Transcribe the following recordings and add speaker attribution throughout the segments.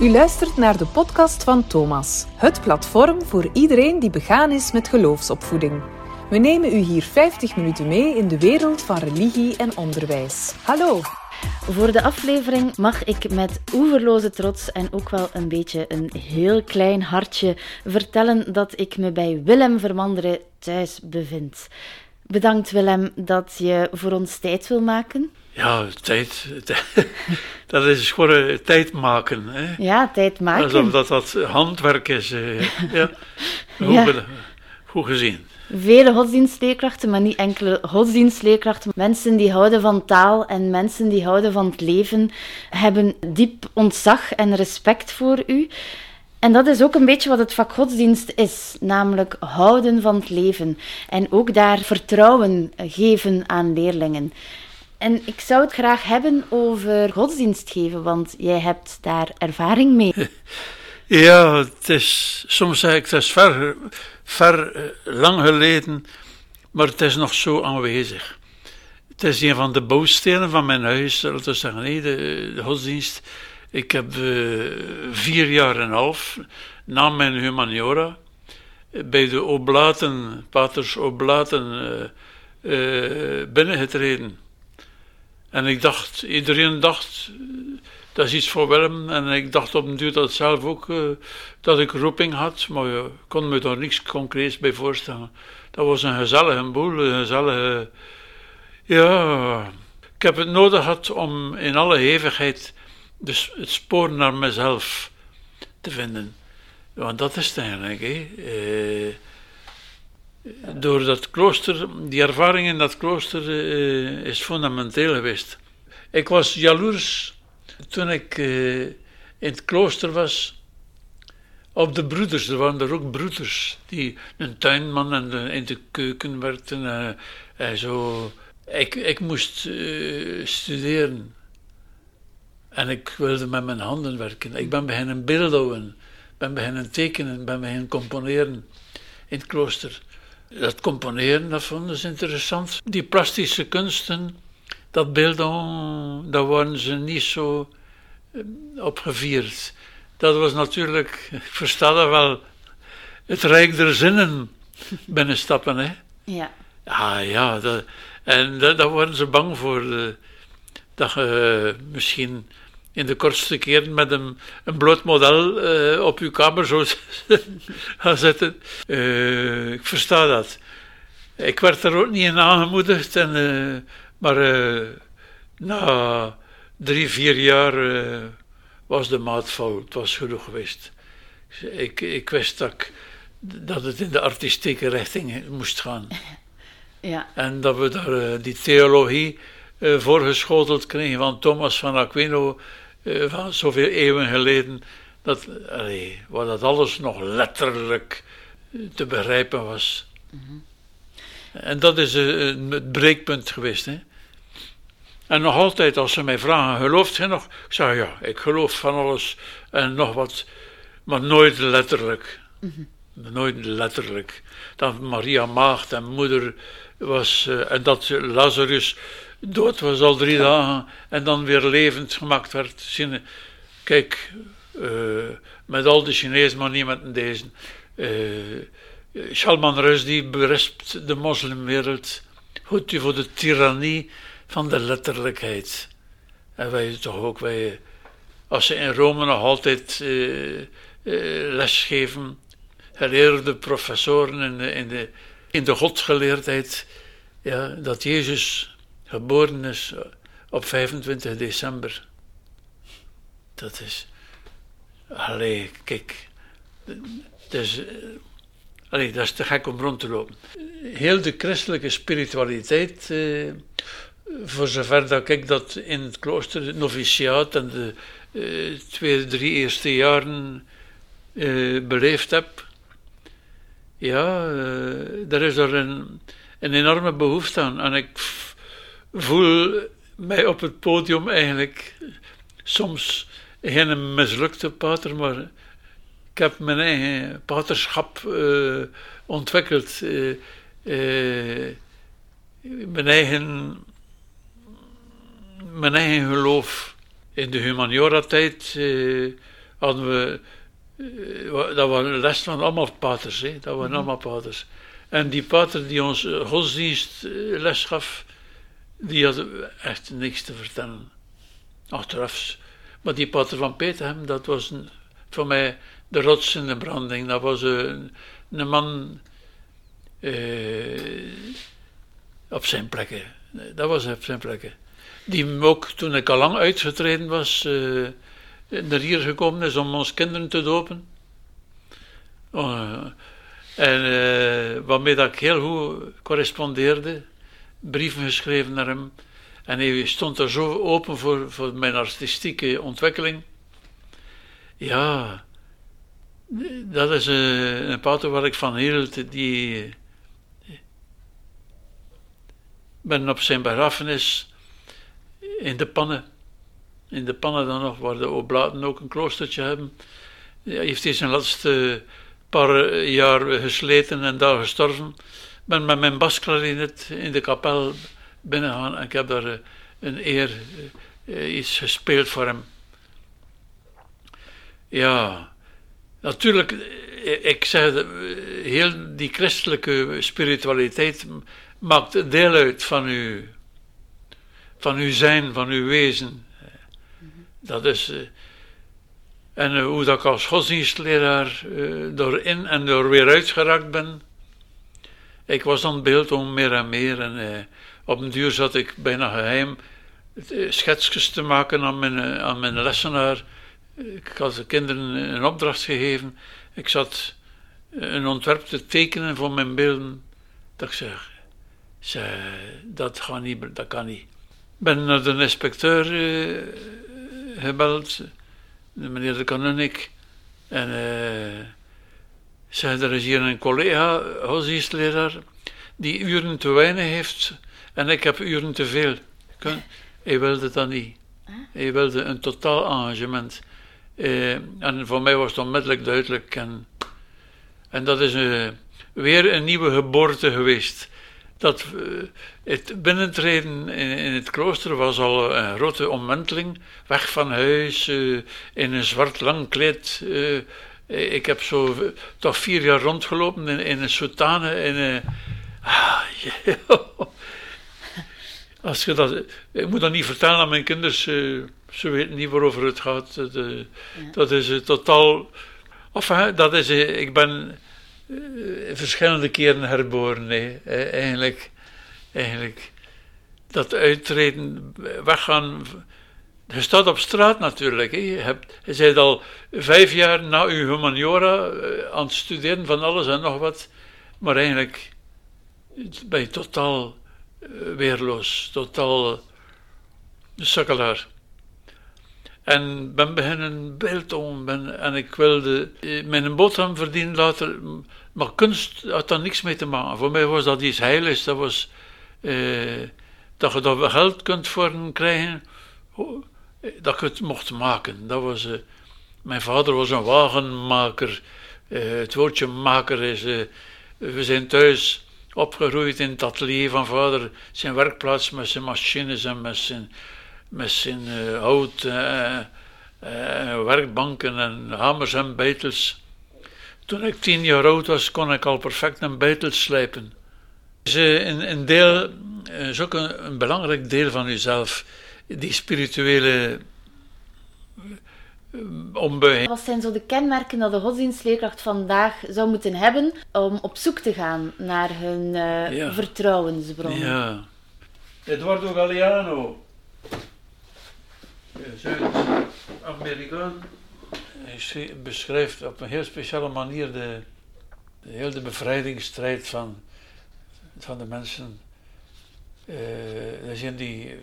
Speaker 1: U luistert naar de podcast van Thomas, het platform voor iedereen die begaan is met geloofsopvoeding. We nemen u hier 50 minuten mee in de wereld van religie en onderwijs. Hallo!
Speaker 2: Voor de aflevering mag ik met oeverloze trots en ook wel een beetje een heel klein hartje vertellen dat ik me bij Willem Vermanderen thuis bevind. Bedankt Willem dat je voor ons tijd wil maken.
Speaker 3: Ja, tijd. Dat is gewoon tijd maken. Hè?
Speaker 2: Ja, tijd maken.
Speaker 3: Alsof dat, dat handwerk is. eh, Ja. Goed,
Speaker 2: Ja.
Speaker 3: goed gezien.
Speaker 2: Vele godsdienstleerkrachten, maar niet enkele godsdienstleerkrachten. Mensen die houden van taal en mensen die houden van het leven, hebben diep ontzag en respect voor u. En dat is ook een beetje wat het vak godsdienst is, namelijk houden van het leven. En ook daar vertrouwen geven aan leerlingen. En ik zou het graag hebben over godsdienst geven, want jij hebt daar ervaring mee.
Speaker 3: Ja, het is, soms zeg ik, het is ver, ver eh, lang geleden, maar het is nog zo aanwezig. Het is een van de bouwstenen van mijn huis, laten we zeggen, nee, de, godsdienst. Ik heb eh, vier jaar en een half na mijn humaniora bij de oblaten, paters oblaten, eh, binnengetreden. En ik dacht, iedereen dacht, dat is iets voor Willem. En ik dacht op een duur dat zelf ook, eh, dat ik roeping had. Maar ik kon me daar niks concreets bij voorstellen. Dat was een gezellige boel, een gezellige... Ja, ik heb het nodig gehad om in alle hevigheid dus het spoor naar mezelf te vinden. Want dat is het eigenlijk, hè. Eh, door dat klooster, die ervaring in dat klooster eh, is fundamenteel geweest. Ik was jaloers toen ik eh, in het klooster was op de broeders. Er waren er ook broeders die een tuinman en de- in de keuken werkten eh, en zo. Ik, ik moest eh, studeren en ik wilde met mijn handen werken. Ik ben beginnen beeldhouwen, ben beginnen tekenen, ben beginnen componeren in het klooster. Dat componeren, dat vonden ze interessant. Die plastische kunsten, dat beelden, daar waren ze niet zo eh, op gevierd. Dat was natuurlijk, ik versta dat wel, het rijk der zinnen binnenstappen. Hè?
Speaker 2: Ja.
Speaker 3: Ah ja, dat, en da- daar waren ze bang voor. eh, dat je eh, misschien in de kortste keren met een, een bloot model eh, op uw kamer zou gaan zitten. Eh, ik versta dat. Ik werd er ook niet in aangemoedigd, en, eh, maar na drie, vier jaar was de maat vol. Het was genoeg geweest. Ik, ik wist dat, ik, dat het in de artistieke richting moest gaan.
Speaker 2: Ja.
Speaker 3: En dat we daar die theologie voorgeschoteld kregen van Thomas van Aquino eh, van zoveel eeuwen geleden. Dat, allee, waar dat alles nog letterlijk eh, te begrijpen was. En dat is eh, een- het breekpunt geweest. Hè? En nog altijd, als ze mij vragen, gelooft je nog? Ik zeg ja, ik geloof van alles en nog wat, maar nooit letterlijk. Nooit letterlijk. Dat Maria maagd en moeder was, en dat Lazarus dood was al drie dagen en dan weer levend gemaakt werd. Kijk, eh, met al de Chinezen, maar niet met deze. eh Salman Rushdie berispt de moslimwereld. Goed u voor de tirannie van de letterlijkheid. En wij toch ook, wij, als ze in Rome nog altijd eh, lesgeven, geleerde professoren in de, in de, in de godsgeleerdheid, ja, dat Jezus geboren is op 25 december. Dat is. Allee, kijk. Het is, eh, allee, dat is te gek om rond te lopen. Heel de christelijke spiritualiteit, eh, voor zover dat ik dat in het klooster, het noviciaat en de eh, twee, drie eerste jaren eh, beleefd heb, ja, eh, daar is er een, een enorme behoefte aan. En ik voel mij op het podium eigenlijk soms geen mislukte pater, maar ik heb mijn eigen paterschap eh, ontwikkeld. eh, eh, mijn eigen mijn eigen geloof. In de humaniora-tijd, hadden we, dat waren les van allemaal paters, hè? dat waren mhm. allemaal paters. En die pater die ons godsdienstles gaf, die had echt niks te vertellen. Achteraf. Maar die pater van Peterhem, dat was een, voor mij de rots in de branding. Dat was een, man uh, op zijn plekken. Dat was op zijn plekken. Die ook, toen ik al lang uitgetreden was, uh, naar hier gekomen is om ons kinderen te dopen. Uh, en waarmee dat ik heel goed correspondeerde, brieven geschreven naar hem. En hij stond er zo open voor, voor mijn artistieke ontwikkeling. Ja, dat is een, een pater waar ik van hield, die ben op zijn begrafenis in de pannen. In de pannen dan nog, waar de Oblaten ook een kloostertje hebben. Heeft hij zijn laatste paar jaar gesleten en daar gestorven. Ben met mijn basklarinet in de kapel binnengegaan en ik heb daar eh, een eer eh, iets gespeeld voor hem. Ja, natuurlijk, eh, ik zeg, heel die christelijke spiritualiteit maakt deel uit van u, van uw zijn, van uw wezen. Dat is. En hoe dat ik als godsdienstleraar door in en door weer uitgeraakt ben. Ik was aan het beeld om meer en meer. En op een duur zat ik bijna geheim schetsjes te maken aan mijn, aan mijn lessenaar. Ik had de kinderen een opdracht gegeven. Ik zat een ontwerp te tekenen voor mijn beelden. Dat ik zeg, ze, dat, gaat niet, dat kan niet. Ik ben naar de inspecteur gebeld, de meneer de Kanonik. En uh, er is hier een collega, godsdienstleraar, die uren te weinig heeft en ik heb uren te veel. Hij wilde dat niet. Hij wilde een totaal arrangement. Uh, en voor mij was het onmiddellijk duidelijk. En, en dat is uh, weer een nieuwe geboorte geweest dat uh, het binnentreden in, in, het klooster was al een grote omwenteling. Weg van huis, in een zwart lang kleed. Uh, ik heb zo toch vier jaar rondgelopen in, in een soutane. In een, ah, Als je dat, ik moet dat niet vertellen aan mijn kinderen, ze, ze weten niet waarover het gaat. Dat, ja. dat is totaal. Of dat is, ik ben uh, verschillende keren herboren. Nee. Eigenlijk, eigenlijk dat uittreden, weggaan. Je staat op straat natuurlijk. Hè. Je, hebt, je bent al vijf jaar na je humaniora uh, aan het studeren van alles en nog wat. Maar eigenlijk ben je totaal weerloos, totaal sukkelaar. En ben beginnen beeld om. Ben, en ik wilde eh, mijn boterham verdienen later. Maar kunst had daar niks mee te maken. Voor mij was dat iets heiligs. Dat was eh, dat je daar geld kunt voor krijgen. Dat je het mocht maken. Dat was, eh, mijn vader was een wagenmaker. Eh, het woordje maker is. Eh, we zijn thuis opgegroeid in het atelier van vader. Zijn werkplaats met zijn machines en met zijn met zijn hout, werkbanken en hamers en beitels. Toen ik tien jaar oud was, kon ik al perfect een beitel slijpen. Dus een, een deel, is ook een, een, belangrijk deel van jezelf, die spirituele ombuiging.
Speaker 2: Wat zijn zo de kenmerken dat de godsdienstleerkracht vandaag zou moeten hebben om op zoek te gaan naar hun ja. vertrouwensbron?
Speaker 3: Ja. Eduardo Galeano Zuid-Amerikaan. Hij beschrijft op een heel speciale manier de, de hele bevrijdingsstrijd van, van de mensen. Uh, er zijn die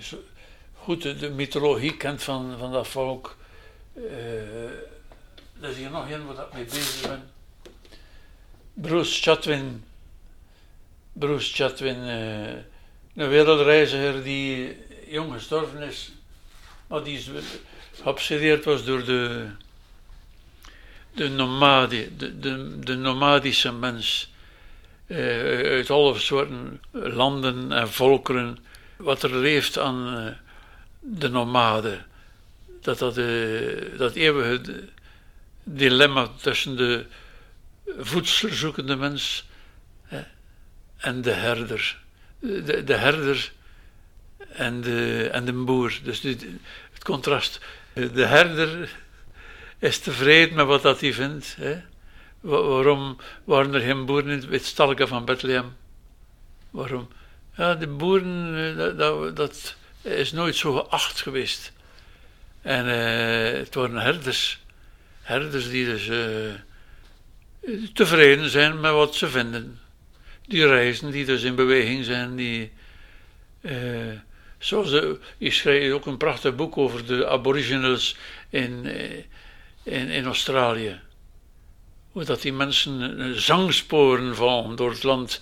Speaker 3: goed de, mythologie kent van, van dat volk. Uh, er is hier nog een waar ik mee bezig ben. Bruce Chatwin. Bruce Chatwin, uh, een wereldreiziger die jong gestorven is maar die geobsedeerd was door de, de, nomade, de, de, de nomadische mens. Uit alle soorten landen en volkeren. Wat er leeft aan de nomade. Dat dat, uh, dat eeuwige dilemma tussen de voedselzoekende mens en de herder. De, de herder en de, en de boer. Dus het contrast. De herder is tevreden met wat dat hij vindt. Hè? Waarom waren er geen boeren in het stalken van Bethlehem? Waarom? Ja, de boeren, eh, dat, is nooit zo geacht geweest. En uh, het waren herders. Herders die dus uh, tevreden zijn met wat ze vinden. Die reizen, die dus in beweging zijn, die... Uh, zoals je schreef ook een prachtig boek over de aboriginals in, in, in Australië. Hoe dat die mensen zangsporen volgen door het land.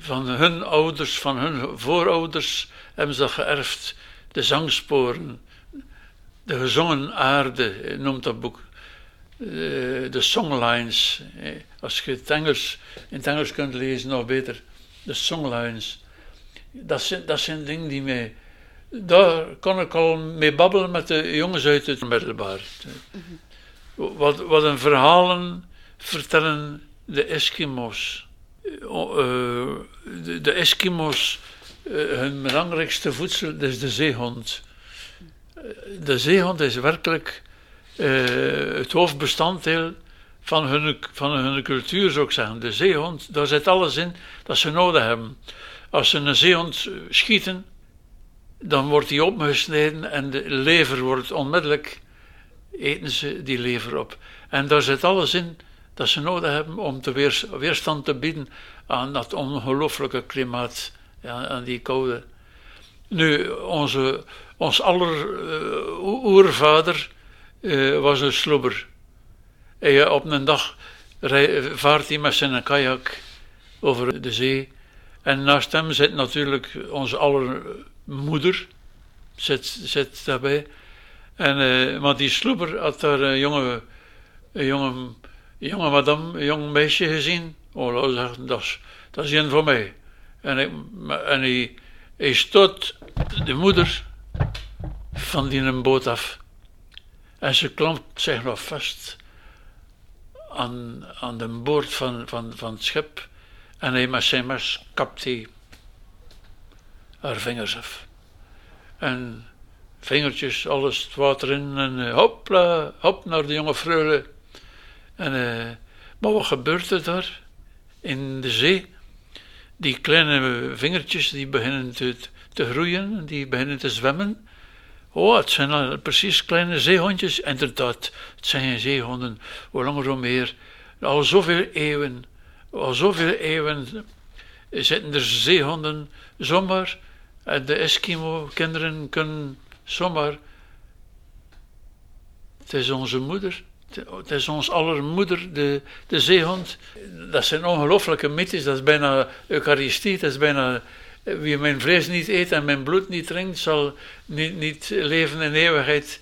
Speaker 3: Van hun ouders, van hun voorouders hebben ze geërfd. De zangsporen. De gezongen aarde noemt dat boek. De, songlines. Als je het Engels, in het Engels kunt lezen, nog beter. De songlines. Dat zijn, dat zijn dingen die mij. Daar kon ik al mee babbelen met de jongens uit het middelbaar. Wat, wat een verhalen vertellen de Eskimo's. Uh, de, de, Eskimo's, uh, hun belangrijkste voedsel is de zeehond. De zeehond is werkelijk het hoofdbestanddeel van hun, van hun cultuur, zou ik zeggen. De zeehond, daar zit alles in dat ze nodig hebben. Als ze een zeehond schieten, dan wordt die opgesneden en de lever wordt onmiddellijk eten ze die lever op. En daar zit alles in dat ze nodig hebben om te weerstand te bieden aan dat ongelooflijke klimaat, ja, aan die koude. Nu, onze, ons aller uh, oervader uh, was een slobber. En op een dag vaart hij met zijn kajak over de zee. En naast hem zit natuurlijk onze aller moeder, zit, zit daarbij. En, uh, maar die sloeber had daar een jonge, een jonge madame, jong meisje gezien. Oh, dat is, dat is, een voor mij. En, en hij, stoot de moeder van die boot af. En ze klampt zich nog vast aan, aan de boord van, van, van het schip. En hij met zijn mes kapt haar vingers af. En vingertjes, alles het water in en uh, hopla, hop naar de jonge freule. En, uh, maar wat gebeurt er daar in de zee? Die kleine vingertjes die beginnen te, te groeien, die beginnen te zwemmen. Oh, het zijn al precies kleine zeehondjes. Inderdaad, het zijn zeehonden, hoe langer hoe meer. Al zoveel eeuwen, al zoveel eeuwen zitten er zeehonden zomaar. En de Eskimo-kinderen kunnen zomaar. Het is onze moeder. Het is ons aller moeder, de, de zeehond. Dat zijn ongelooflijke mythes. Dat is bijna Eucharistie. Dat is bijna. Wie mijn vlees niet eet en mijn bloed niet drinkt, zal niet, niet leven in eeuwigheid.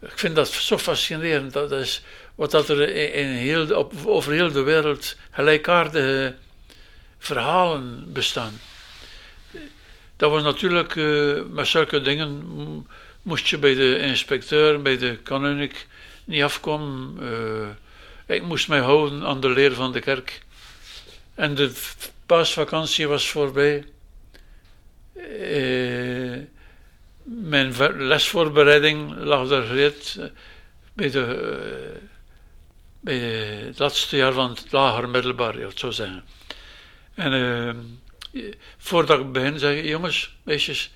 Speaker 3: Ik vind dat zo fascinerend. Dat is wat dat er in heel, op, over heel de wereld gelijkaardige verhalen bestaan. Dat was natuurlijk, uh, met zulke dingen moest je bij de inspecteur, bij de kanonik niet afkomen. Uh, ik moest mij houden aan de leer van de kerk. En de paasvakantie was voorbij. Uh, mijn lesvoorbereiding lag daar gereed bij, de, bij het laatste jaar van het lager middelbaar, ja, zo zeggen. En voordat ik begin, zeg jongens, meisjes,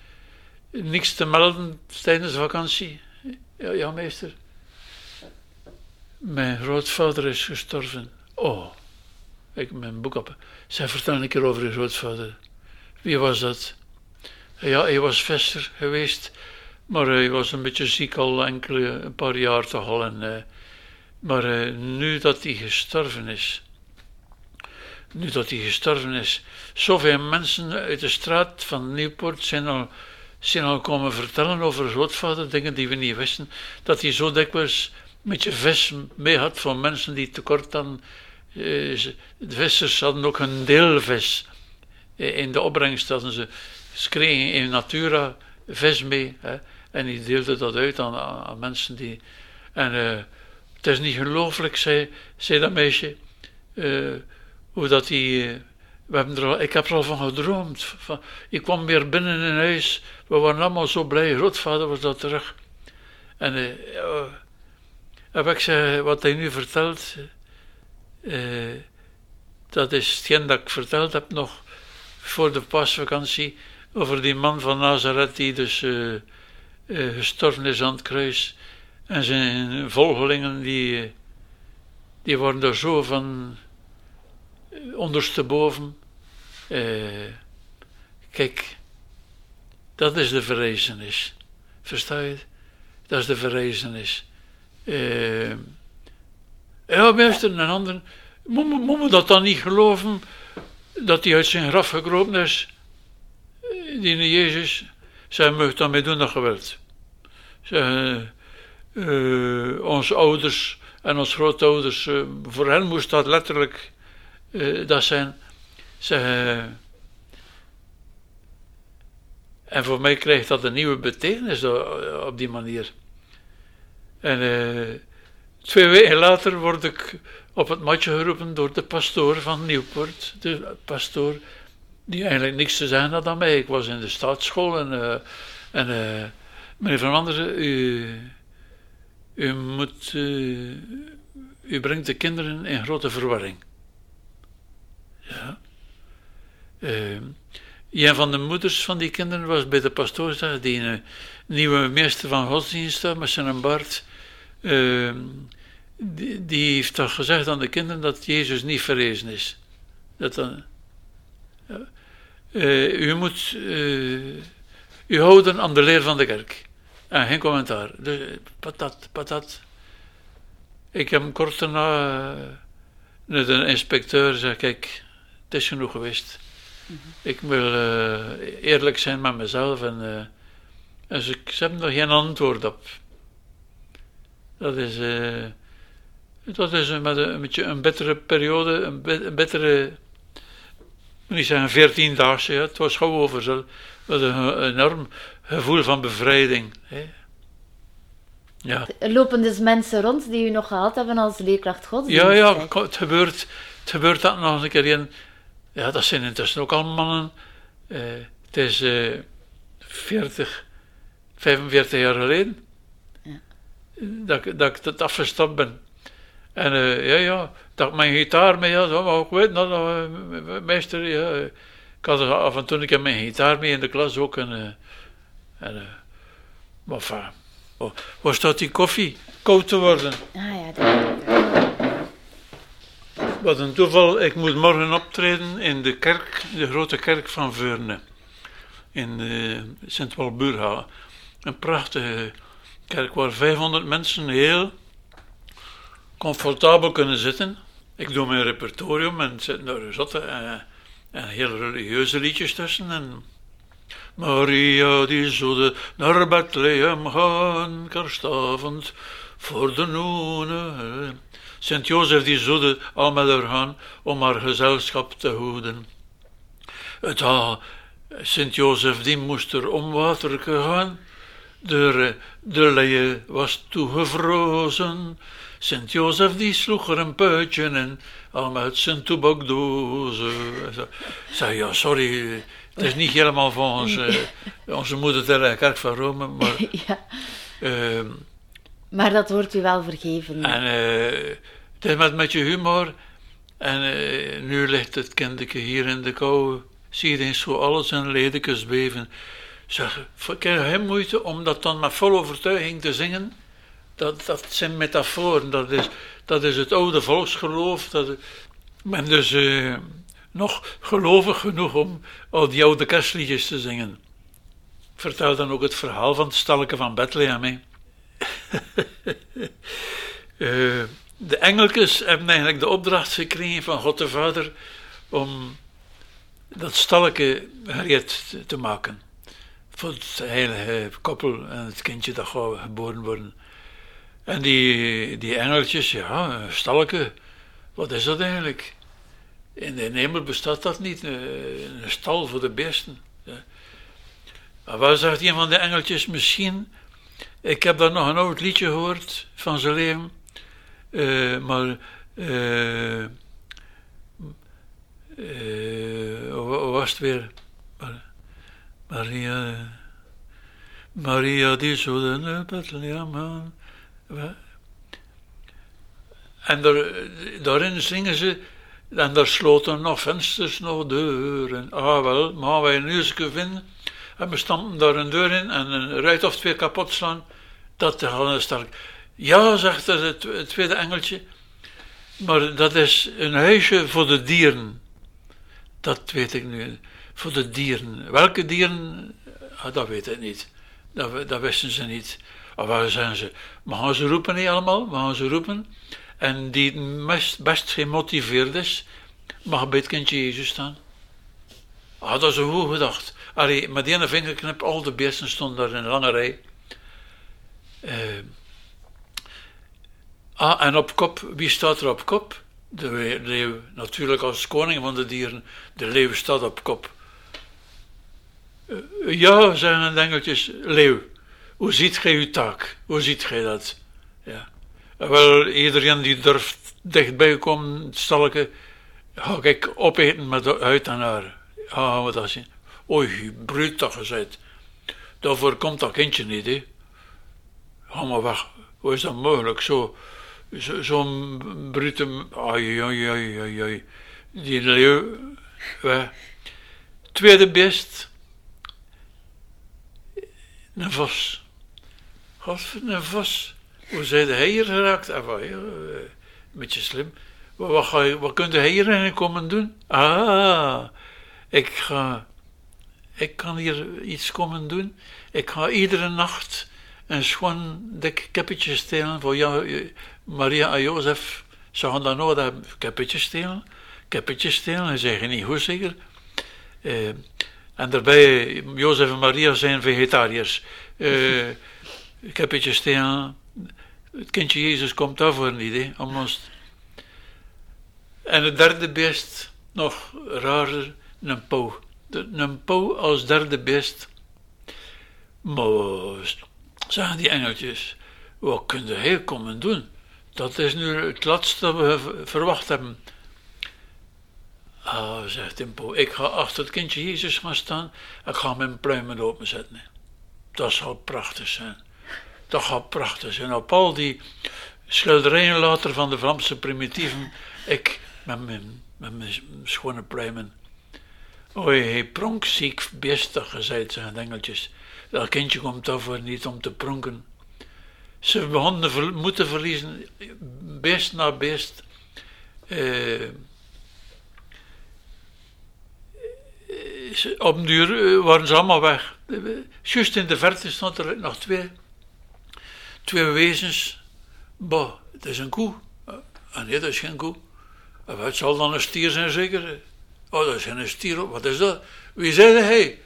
Speaker 3: niks te melden tijdens de vakantie. Ja, ja, meester. Mijn grootvader is gestorven. Oh, ik mijn boek op. Zij vertel een keer over je grootvader. Wie was dat? Ja, hij was vester geweest, maar hij was een beetje ziek al enkele, een paar jaar toch al. En, uh, maar uh, nu dat hij gestorven is, nu dat hij gestorven is, zoveel mensen uit de straat van Nieuwpoort zijn al, zijn al komen vertellen over grootvader, dingen die we niet wisten, dat hij zo dikwijls met je vis mee had voor mensen die tekort hadden. Eh, de vissers hadden ook een deelvis. Eh, in de opbrengst hadden ze, ze kregen in natura vis mee. Hè, en die deelden dat uit aan, aan, mensen die. En uh, het is niet gelooflijk, zei, zei dat meisje, hoe dat hij... we hebben er ik heb er al van gedroomd. Van, ik kwam weer binnen in huis. We waren allemaal zo blij. Grootvader was dat terug. En uh, heb ik wat hij nu vertelt, uh, dat is hetgeen dat ik verteld heb nog voor de pasvakantie over die man van Nazareth die dus uh, uh, gestorven is aan het kruis. En zijn volgelingen die, die worden er zo van ondersteboven. kijk, dat is de verrezenis. Versta je? Dat is de verrezenis. Uh, ja, meester, een ander. Moet we dat dan niet geloven? Dat hij uit zijn graf gekropen is? Die Jezus. Zij mag dan mee doen dat geweld. Zij, uh, onze ouders en onze grootouders, voor hen moest dat letterlijk dat zijn. Zij, en voor mij krijgt dat een nieuwe betekenis op die manier. En uh, twee weken later word ik op het matje geroepen door de pastoor van Nieuwpoort. De pastoor die eigenlijk niks te zeggen had aan mij. Ik was in de staatsschool en, uh, en uh, meneer Van Anderen, u, u, moet, u brengt de kinderen in grote verwarring. Ja. Een van de moeders van die kinderen was bij de pastoor, die een nieuwe meester van godsdienst met zijn baard. Uh, die, die, heeft toch gezegd aan de kinderen dat Jezus niet verrezen is. Dat dan, uh, u moet uh, u houden aan de leer van de kerk. En geen commentaar. Dus, patat, patat. Ik heb hem kort daarna uh, de inspecteur zei: Kijk, het is genoeg geweest. Ik wil eerlijk zijn met mezelf en, en ze, ze hebben er geen antwoord op. Dat is, uh, dat is een, met een, beetje een betere periode, een, be, een betere, niet zeggen veertiendaagse, ja, het was gewoon over, zo, met een, enorm gevoel van bevrijding. Hè. Ja.
Speaker 2: Lopen dus mensen rond die u nog gehad hebben als leerkracht godsdienst?
Speaker 3: Ja, ja, het gebeurt, het gebeurt dat nog een keer in. Ja, dat zijn intussen ook al mannen. Uh, het is uh, 40, 45 jaar geleden dat, dat ik het afgestapt ben. En uh, ja, ja, dat ik mijn gitaar mee had, maar ik weet nog, uh, meester, ja, ik had af en toe keer mijn gitaar mee in de klas ook. En, uh, en maar enfin, oh, waar staat die koffie? Koud te worden.
Speaker 2: Ah ja, dat
Speaker 3: Wat een toeval, ik moet morgen optreden in de kerk, de grote kerk van Veurne. In Sint-Walburga. Een prachtige kerk waar 500 mensen heel comfortabel kunnen zitten. Ik doe mijn repertorium en zit naar zotte en, en heel religieuze liedjes tussen. En Maria die zouden naar Bethlehem gaan, kerstavond voor de noene. Sint Jozef die zouden al met haar gaan om haar gezelschap te houden. Het Sint Jozef die moest er om water gaan de, de was toegevrozen. Sint Jozef die sloeg er een puitje in, al met zijn toebakdozen. Zei, ja, sorry, het is niet helemaal van onze, onze moeder de kerk van Rome, maar... Ja. Uh,
Speaker 2: maar dat wordt u wel vergeven.
Speaker 3: En uh, het is met, met je humor. En uh, nu ligt het kindje hier in de kou. Zie je eens zo alles in ledekes beven. Ik heb geen moeite om dat dan met volle overtuiging te zingen. Dat, dat zijn metaforen, dat is, dat is het oude volksgeloof. Dat, ben dus eh, nog gelovig genoeg om al die oude kerstliedjes te zingen. Ik vertel dan ook het verhaal van het stalke van Bethlehem. uh, de engeltjes hebben eigenlijk de opdracht gekregen van God de Vader om dat stalke gereed te maken voor het heilige koppel en het kindje dat gaat geboren worden. En die, die engeltjes, ja, stalken, wat is dat eigenlijk? In de hemel bestaat dat niet, een stal voor de beesten. Maar wat zegt een van de engeltjes misschien? Ik heb daar nog een oud liedje gehoord van zijn leven. Uh, maar uh, was het weer? Maria, Maria die zo de Bethlehem. En daar, daarin zingen ze, en daar sloten nog vensters, nog deuren. Ah wel, maar wij een uurtje vinden, en we stampen daar een deur in en een ruit of twee kapot slaan, dat gaan sterk. Ja, zegt het, het tweede engeltje, maar dat is een huisje voor de dieren. Dat weet ik nu. Voor de dieren. Welke dieren? Ah, dat weet ik niet. Dat, dat wisten ze niet. Of waar zijn ze? Gaan ze roepen niet allemaal. Gaan ze roepen. En die best, best gemotiveerd is, mag bij het kindje Jezus staan. Ah, dat is een goed gedacht. Allee, met die ene vingerknip, al de beesten stonden daar in een lange rij. Uh, ah, en op kop, wie staat er op kop? De leeuw, natuurlijk als koning van de dieren. De leeuw staat op kop. Ja, zeggen de engeltjes, leeuw, hoe ziet gij uw taak? Hoe ziet gij dat? Ja. Wel, iedereen die durft dichtbij komen, stalken, ga ik opeten met de huid en haar. Wat dat zien. Oei, bruut dat gezegd. Daarvoor komt dat kindje niet, hè. Ga maar weg. Hoe is dat mogelijk? Zo, zo'n zo brute... Ai, ai, ai, ai, ai. Die leeuw... Tweede beest. Een vos. God, een vos. Hoe zijn hij hier geraakt? Ah, ja, een beetje slim. Wat, ga wat kunt hij hier komen doen? Ah, ik ga... Ik kan hier iets komen doen. Ik ga iedere nacht een schoon dik kippetje stelen voor jou, Maria en Jozef. Ze gaan dan nooit hebben. Kippetje stelen. Kippetje stelen. En zeggen niet hoe zeker. Uh, en daarbij, Jozef en Maria zijn vegetariërs. Uh, kippetje stelen het kindje Jezus komt daarvoor niet, hè, ons. En het derde beest, nog rarer, een pauw. Een pauw als derde beest. Maar, zeggen die engeltjes, wat kun hij komen doen? Dat is nu het laatste dat we verwacht hebben. Ah, zegt Timpo, ik ga achter het kindje Jezus gaan staan. Ik ga mijn pluimen openzetten. Dat zal prachtig zijn. Dat gaat prachtig zijn. Op al die schilderijen later van de Vlaamse primitieven, ik met mijn, met mijn schone pluimen. Oei, hij pronkziek beestig gezegd, zijn engeltjes. Dat kindje komt daarvoor niet om te pronken. Ze begonnen moeten verliezen, beest na beest. Eh, op een duur eh, waren ze allemaal weg. Juist in de verte stond er nog twee twee wezens. Bah, het is een koe. Ah nee, dat is geen koe. Het zal dan een stier zijn, zeker? Oh, dat is geen stier. Wat is dat? Wie zei hij?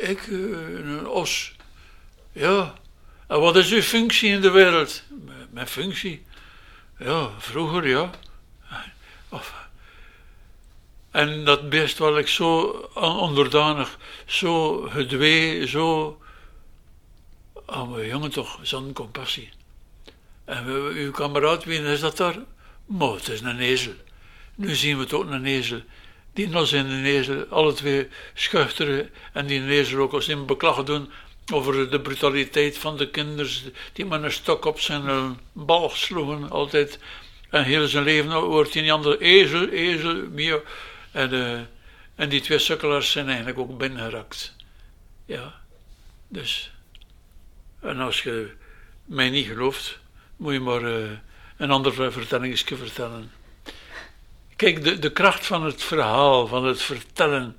Speaker 3: Ik, een os. Ja. En wat is uw functie in de wereld? Mijn functie? Ja, vroeger ja. Of, en dat beest was ik zo onderdanig, zo gedwee, zo Oh, jongen toch, zo'n compassie. En uw kameraad, wie is dat daar? Maar het is een ezel. Nu zien we ook een ezel. Die nos en een ezel, alle twee schuchteren. En die ezel ook als in beklag doen over de brutaliteit van de kinderen. Die met een stok op zijn bal sloegen altijd. En heel zijn leven wordt hij niet anders. Ezel, ezel, meer. En, uh, en die twee sukkelaars zijn eigenlijk ook binnengeraakt. Ja, dus... En als je mij niet gelooft, moet je maar uh, een ander vertellingsje vertellen. Kijk, de, de kracht van het verhaal, van het vertellen,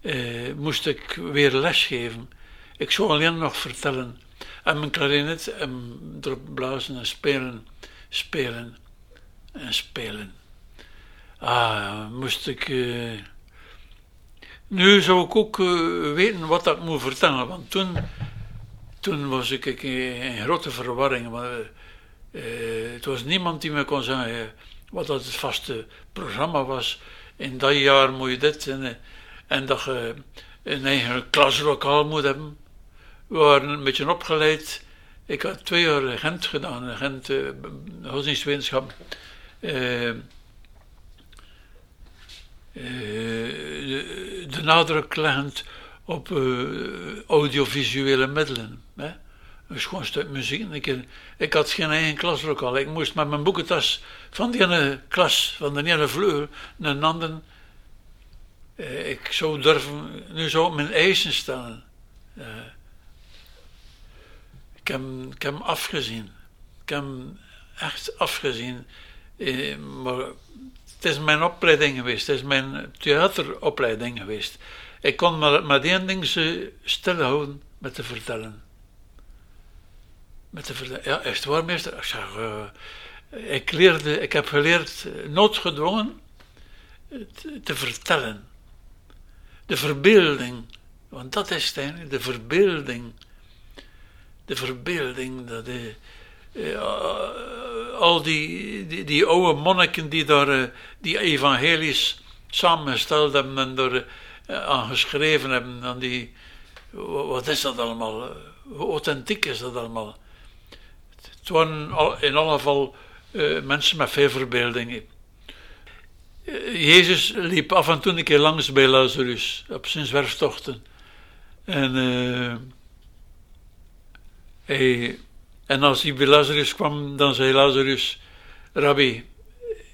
Speaker 3: uh, moest ik weer lesgeven. Ik zou alleen nog vertellen. En mijn klarinet en erop blazen en spelen, spelen en spelen. Ah, moest ik. Uh, nu zou ik ook weten wat ik moet vertellen, want toen toen was ik in grote verwarring. Maar, uh, het was niemand die me kon zeggen wat dat het vaste programma was. In dat jaar moet je dit en, en dat je een eigen klaslokaal moet hebben. We waren een beetje opgeleid Ik had twee jaar Gent gedaan, Gent, uh, godsdienstwetenschap. Uh, de, de, nadruk leggend op audiovisuele middelen. Hè? Een schoon stuk muziek. Ik, ik had geen eigen klaslokaal. Ik moest met mijn boekentas van die ene klas, van de ene vleugel, naar een andere. ik zou durven, nu zou mijn eisen stellen. Ik heb, ik afgezien. Ik heb echt afgezien. Eh, maar het is mijn opleiding geweest. Het is mijn theateropleiding geweest. Ik kon maar met één ding ze stilhouden met te vertellen. Met te vertellen. Ja, echt waar, meester? Ik zeg, uh, ik, leerde, ik heb geleerd, eh, noodgedwongen, te, te vertellen. De verbeelding. Want dat is het eigenlijk, de verbeelding de verbeelding. Dat, uh, al die, die, oude monniken die daar uh, die evangelies samengesteld hebben en daar aan geschreven hebben. En die, wat is dat allemaal? Hoe authentiek is dat allemaal? Het waren in alle geval mensen met veel verbeelding. Jezus liep af en toe een keer langs bij Lazarus op zijn zwerftochten. En Hey, en als hij bij Lazarus kwam, dan zei Lazarus: Rabbi,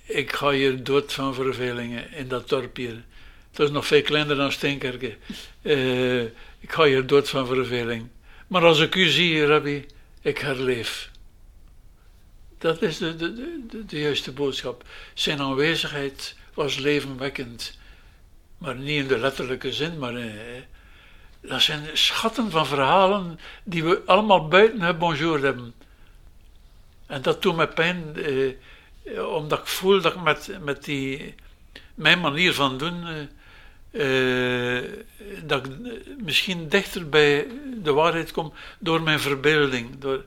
Speaker 3: ik ga hier dood van vervelingen in dat dorp hier. Het is nog veel kleiner dan Steenkerken. Uh, ik ga hier dood van verveling. Maar als ik u zie, Rabbi, ik herleef. Dat is de, de, de, de juiste boodschap. Zijn aanwezigheid was levenwekkend. Maar niet in de letterlijke zin, maar in, eh, dat zijn schatten van verhalen die we allemaal buiten het bonjour hebben. En dat doet me pijn, eh, omdat ik voel dat ik met, met die, mijn manier van doen, eh, eh, dat ik misschien dichter bij de waarheid kom door mijn verbeelding. Door,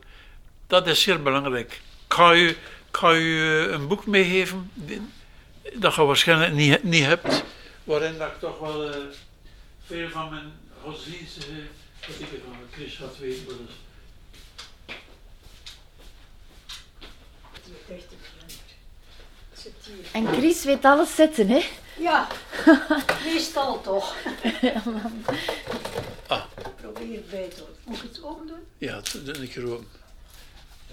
Speaker 3: dat is zeer belangrijk. Ik ga u, ik eh, een boek meegeven dat je waarschijnlijk niet, niet hebt, waarin dat ik toch wel eh, veel van mijn godsdienstige wat ik van Chris had weten wel eens.
Speaker 2: En Chris weet alles zetten, hè?
Speaker 4: Ja, meestal toch.
Speaker 3: ah.
Speaker 4: Probeer beter. Moet ik het open doen?
Speaker 3: Ja, dat ik er open.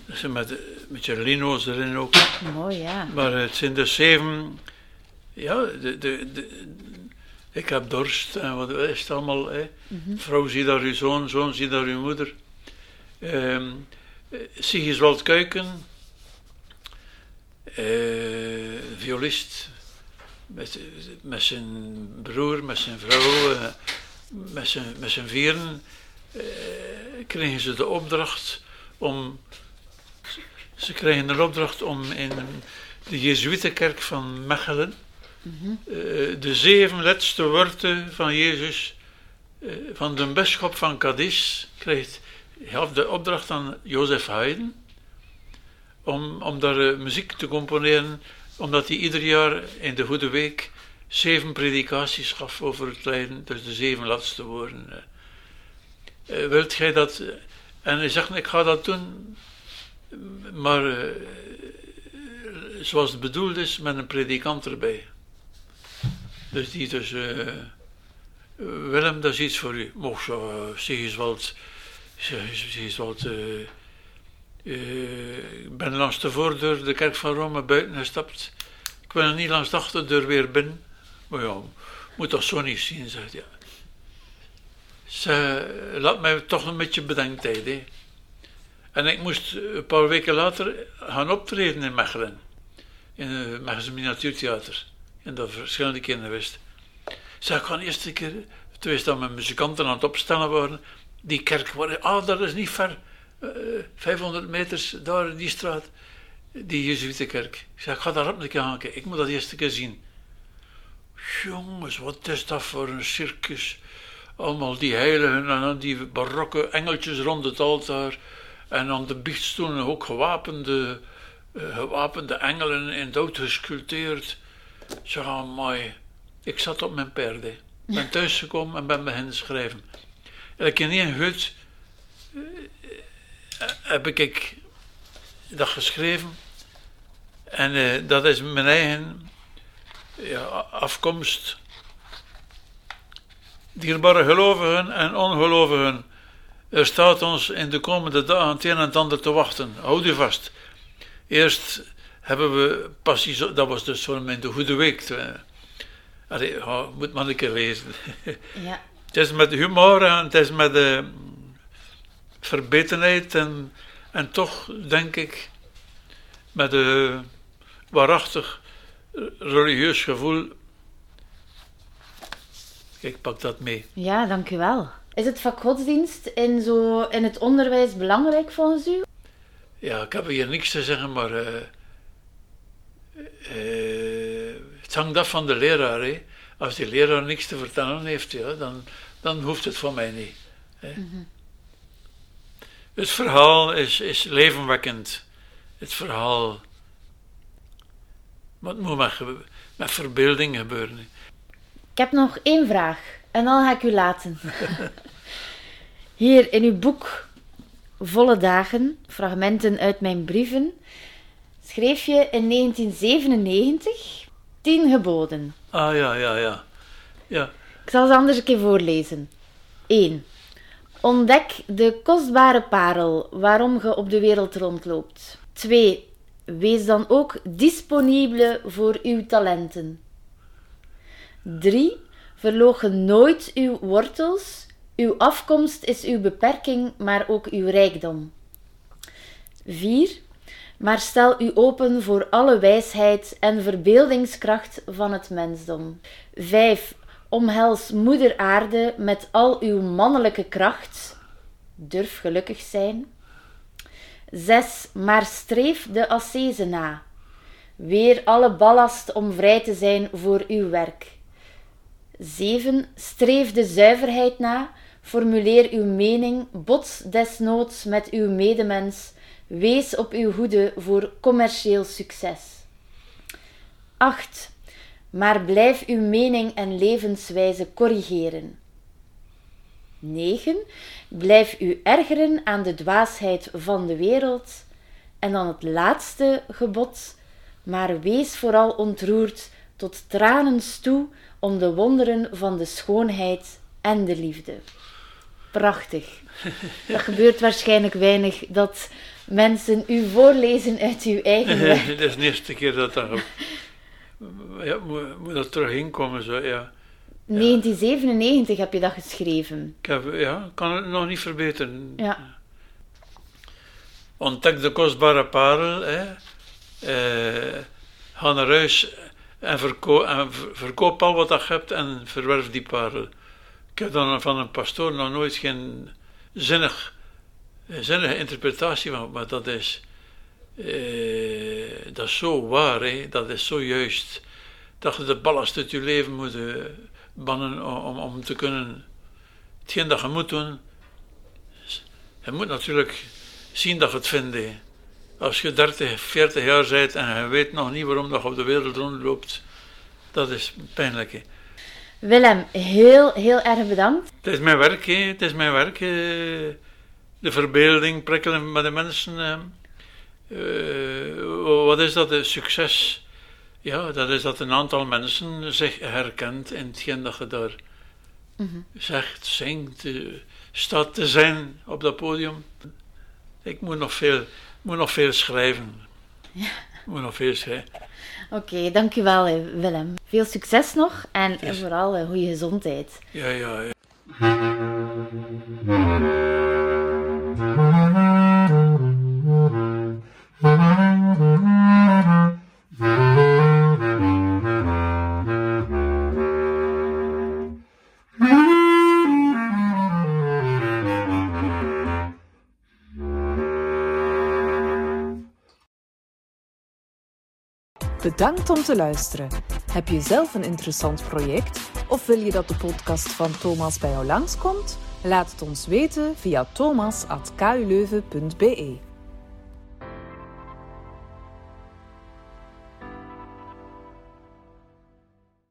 Speaker 3: Dat zijn met, met je lino's erin ook.
Speaker 2: Mooi, ja.
Speaker 3: Maar het zijn de zeven... Ja, de, de, de, ik heb dorst en wat is het allemaal. Hè? Mm Vrouw, zie daar uw zoon, zoon, zie daar uw moeder. Um, Sigiswald Kuiken, uh, violist, met, met zijn broer, met zijn vrouw, uh, met, zijn, met zijn vieren, uh, kregen ze de opdracht om. Ze kregen de opdracht om in de Jezuïetenkerk van Mechelen eh, de zeven laatste woorden van Jezus, uh, van de bisschop van Cadiz, kreeg, gaf de opdracht aan Jozef Haydn om, om daar uh, muziek te componeren, omdat hij ieder jaar in de Goede Week zeven predikaties gaf over het lijden, dus de zeven laatste woorden. wilt gij dat? En hij zegt, ik ga dat doen, maar zoals het bedoeld is, met een predikant erbij. Dus die dus, uh, Willem, dat is iets voor u. Mocht zo, uh, wat, eens wat, uh, ik ben langs de voordeur de kerk van Rome buiten gestapt. Ik ben niet langs de achterdeur weer binnen. Maar ja, moet dat zo niet zien, zegt ja. Ze laat mij toch een beetje bedenktijd, hè. En ik moest een paar weken later gaan optreden in Mechelen. In het Mechelse Miniatuurtheater en dat verschillende keren geweest. Zeg, ik ga de eerste keer, toen is dat mijn muzikanten aan het opstellen waren, die kerk, ah, dat is niet ver, uh, eh, 500 meters daar in die straat, die Jezuïetenkerk. Ik zeg, ik ga daar op een keer ik moet dat eerste keer zien. Jongens, wat is dat voor een circus? Allemaal die heiligen en dan die barokke engeltjes rond het altaar. En aan de biechtstoelen ook gewapende, uh, gewapende engelen in dood gesculpteerd. Zo mooi. Ik zat op mijn perde. Ben thuisgekomen en ben beginnen schrijven. En in één hut. heb ik dat geschreven. En eh, dat is mijn eigen ja, afkomst. Dierbare gelovigen en ongelovigen, er staat ons in de komende dagen het een en het ander te wachten. Houd u vast. Eerst hebben we passie, dat was dus voor in de Goede Week. Allee, oh, moet maar een keer lezen.
Speaker 2: Ja.
Speaker 3: Het is met humor en het is met uh, verbetenheid en, en toch, denk ik, met een waarachtig religieus gevoel. Ik pak dat mee.
Speaker 2: Ja, dank u wel. Is het vak godsdienst in, zo, in het onderwijs belangrijk volgens u?
Speaker 3: Ja, ik heb hier niks te zeggen, maar uh, uh, het hangt af van de leraar. Hè. Als die leraar niks te vertellen heeft, ja, dan, dan hoeft het voor mij niet. Hè. Mm -hmm. Het verhaal is, is levenwekkend. Het verhaal. Wat moet met, met verbeelding gebeuren?
Speaker 2: Ik heb nog één vraag en dan ga ik u laten. Hier in uw boek Volle Dagen, fragmenten uit mijn brieven, schreef je in 1997 tien geboden.
Speaker 3: Ah ja, ja, ja. ja.
Speaker 2: Ik zal ze anders een keer voorlezen. 1. Ontdek de kostbare parel waarom je op de wereld rondloopt. 2. Wees dan ook disponibele voor uw talenten. 3. Verloochen nooit uw wortels. Uw afkomst is uw beperking, maar ook uw rijkdom. 4. Maar stel u open voor alle wijsheid en verbeeldingskracht van het mensdom. 5. Omhels moeder aarde met al uw mannelijke kracht. Durf gelukkig zijn. 6. Maar streef de ascese na. Weer alle ballast om vrij te zijn voor uw werk. 7. Streef de zuiverheid na. Formuleer uw mening, bots desnoods met uw medemens. Wees op uw hoede voor commercieel succes. 8. Maar blijf uw mening en levenswijze corrigeren. 9. Blijf u ergeren aan de dwaasheid van de wereld. En dan het laatste gebod. Maar wees vooral ontroerd tot tranens toe om de wonderen van de schoonheid en de liefde. Prachtig. Dat gebeurt waarschijnlijk weinig dat mensen u voorlezen uit uw eigen werk.
Speaker 3: Het is de eerste keer dat dat... Ja, moet, dat terug inkomen, zo, ja.
Speaker 2: 1997 heb je dat geschreven.
Speaker 3: Ik heb, ja, kan het nog niet verbeteren.
Speaker 2: Ja.
Speaker 3: Ontdek de kostbare parel, hè. Uh, ga naar huis en, verko en verkoop al wat je hebt en verwerf die parel. Ik heb dan van een pastoor nog nooit geen zinnig, zinnige interpretatie van, maar dat is, uh, dat is zo waar, hè? dat is zo juist. Dat je de ballast uit je leven moet bannen om, om te kunnen hetgeen dat je moet doen. Je moet natuurlijk zien dat je het vindt. Als je 30, 40 jaar bent en je weet nog niet waarom je op de wereld rondloopt, dat is pijnlijk. Hè.
Speaker 2: Willem, heel, heel erg bedankt.
Speaker 3: Het is mijn werk, hè. het is mijn werk. Hè. De verbeelding, prikkelen met de mensen. Uh, wat is dat? Succes. Ja, dat is dat een aantal mensen zich herkent in hetgeen dat je daar mm -hmm. zegt, zingt, uh, staat te zijn op dat podium. Ik moet nog veel, moet nog veel schrijven.
Speaker 2: Ja.
Speaker 3: Moet nog veel schrijven.
Speaker 2: Oké, okay, dankjewel Willem. Veel succes nog en yes. vooral uh, goede gezondheid.
Speaker 3: Ja, ja, ja.
Speaker 1: Bedankt om te luisteren. Heb je zelf een interessant project of wil je dat de podcast van Thomas bij jou langskomt? Laat het ons weten via thomas.kuleuven.be.